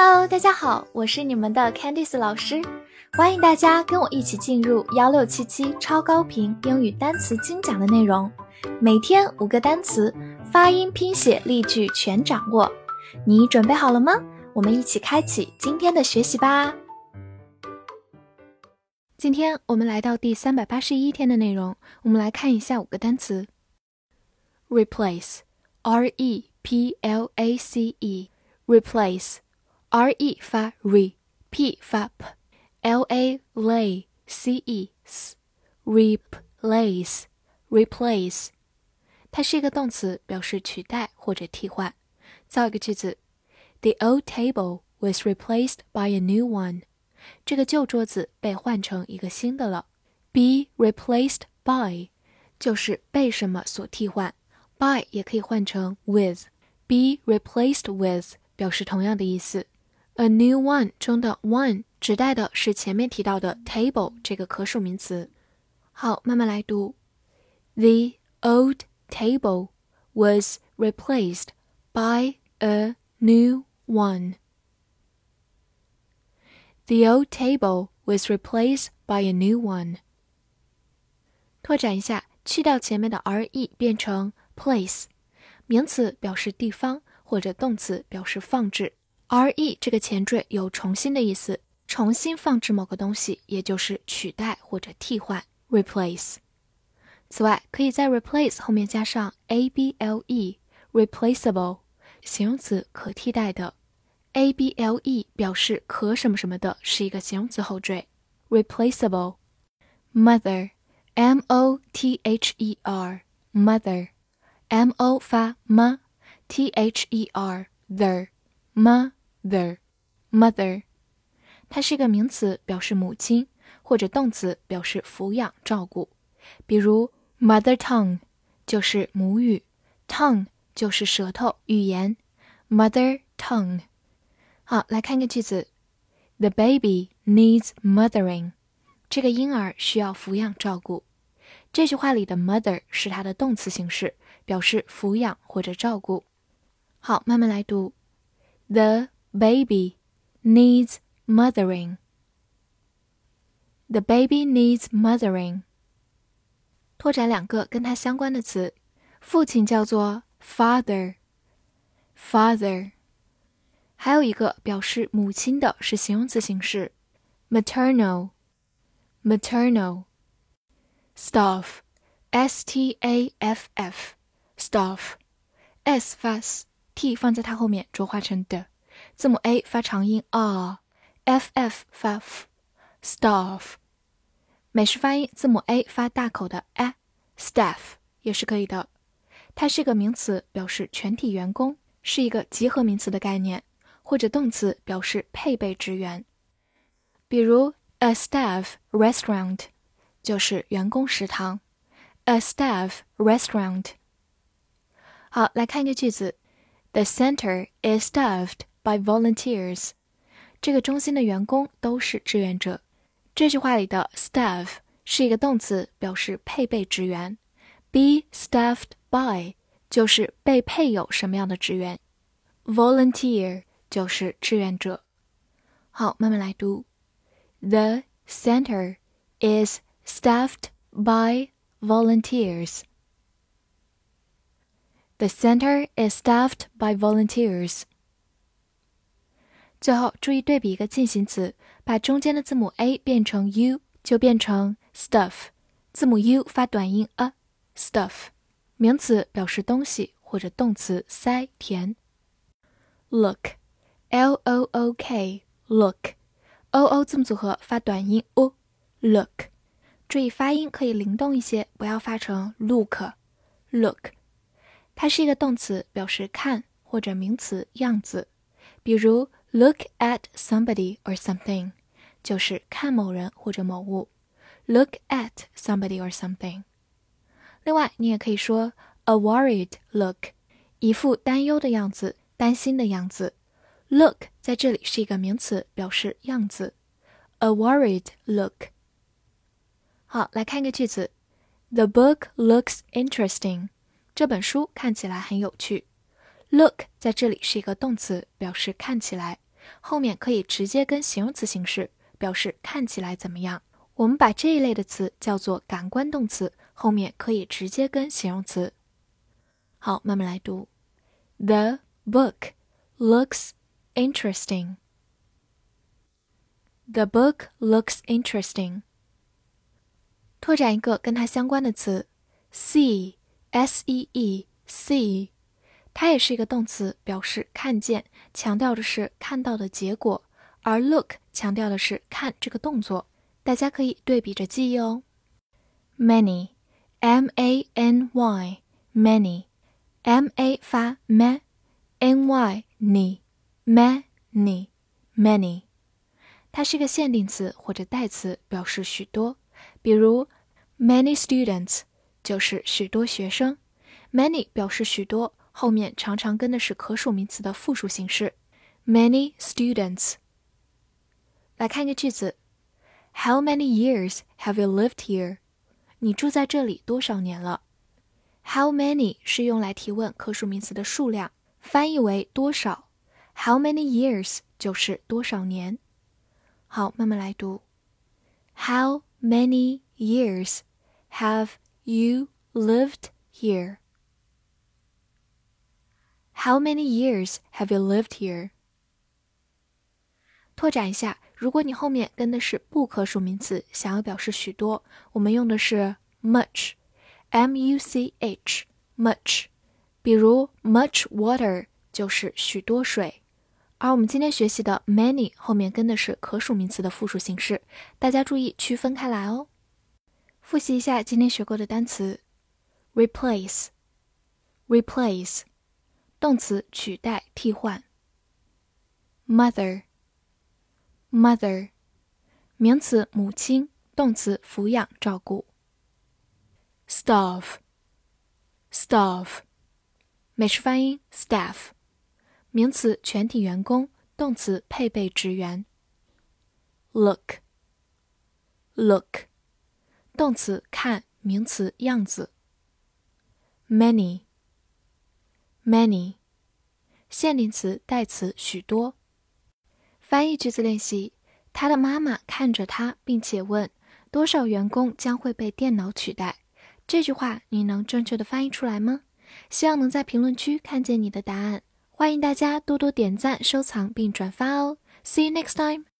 Hello，大家好，我是你们的 Candice 老师，欢迎大家跟我一起进入幺六七七超高频英语单词精讲的内容，每天五个单词，发音、拼写、例句全掌握，你准备好了吗？我们一起开启今天的学习吧。今天我们来到第三百八十一天的内容，我们来看一下五个单词：replace，r e p l a c e，replace。r e 发 re，p 发 p，l a lay c e s，replace，replace，它是一个动词，表示取代或者替换。造一个句子：The old table was replaced by a new one。这个旧桌子被换成一个新的了。Be replaced by 就是被什么所替换，by 也可以换成 with。Be replaced with 表示同样的意思。 A new one 中的 one 指代的是前面提到的 table 这个可数名词。好，慢慢来读。The old table was replaced by a new one. The old table was replaced by a new one. 拓展一下，去掉前面的 re 变成 place，名词表示地方，或者动词表示放置。 Re 这个前缀有重新的意思，重新放置某个东西，也就是取代或者替换 replace。此外，可以在 replace 后面加上 able，replaceable，形容词可替代的。able 表示可什么什么的，是一个形容词后缀 replaceable。mother，m o t h e r，mother，m o 发 m，t h e r，the，m。The mother，它是一个名词，表示母亲，或者动词表示抚养、照顾。比如 mother tongue 就是母语，tongue 就是舌头、语言。mother tongue。好，来看一个句子：The baby needs mothering。这个婴儿需要抚养照顾。这句话里的 mother 是它的动词形式，表示抚养或者照顾。好，慢慢来读：The Baby needs mothering. The baby needs mothering. 拓展两个跟它相关的词，父亲叫做 father，father。还有一个表示母亲的是形容词形式 maternal，maternal。staff，s t a f f，staff，s 发 s，t 放在它后面浊化成的。 字母 a 发长音 r，f f 发 f，staff。美式发音字母 a 发大口的 a，staff 也是可以的。它是一个名词，表示全体员工，是一个集合名词的概念，或者动词表示配备职员。比如 a staff restaurant 就是员工食堂，a staff restaurant。好，来看一个句子：The center is staffed。By volunteers，这个中心的员工都是志愿者。这句话里的 staff 是一个动词，表示配备职员。Be staffed by 就是被配有什么样的职员。Volunteer 就是志愿者。好，慢慢来读。The center is staffed by volunteers. The center is staffed by volunteers. 最后注意对比一个进行词，把中间的字母 a 变成 u，就变成 stuff。字母 u 发短音 a，stuff。名词表示东西或者动词塞填。look，l o o k，look，o o 字母组合发短音 u，look。注意发音可以灵动一些，不要发成 look，look。它是一个动词，表示看或者名词样子，比如。Look at somebody or something，就是看某人或者某物。Look at somebody or something。另外，你也可以说 a worried look，一副担忧的样子、担心的样子。Look 在这里是一个名词，表示样子。A worried look。好，来看一个句子：The book looks interesting。这本书看起来很有趣。 Look 在这里是一个动词，表示看起来，后面可以直接跟形容词形式，表示看起来怎么样。我们把这一类的词叫做感官动词，后面可以直接跟形容词。好，慢慢来读。The book looks interesting. The book looks interesting. 拓展一个跟它相关的词，see，s-e-e，see，它也是一个动词，表示看见，强调的是看到的结果，而 look 强调的是看这个动作。大家可以对比着记忆哦。Many，m-a-n-y，many，m-a 发 m，n-y 你，many，many，它是一个限定词或者代词，表示许多。比如 many students 就是许多学生。many 表示许多，后面常常跟的是可数名词的复数形式。Many students。来看一个句子。How many years have you lived here？你住在这里多少年了？How many 是用来提问可数名词的数量，翻译为多少。How many years 就是多少年。好，慢慢来读。How many years have you lived here? How many years have you lived here? 拓展一下。如果你后面跟的是不可数名词，想要表示许多，我们用的是 much，m u c h，much。比如 much water 就是许多水，而我们今天学习的 many 后面跟的是可数名词的复数形式，大家注意区分开来哦。复习一下今天学过的单词：replace，replace，动词取代、替换；mother。Mother，名词母亲，动词抚养照顾。Staff，staff，美式发音 staff，名词全体员工，动词配备职员。Look，look，动词看，名词样子。many many，限定词代词许多。翻译句子练习：他的妈妈看着他，并且问：“多少员工将会被电脑取代？”这句话你能正确的翻译出来吗？希望能在评论区看见你的答案。欢迎大家多多点赞、收藏并转发哦！See you next time.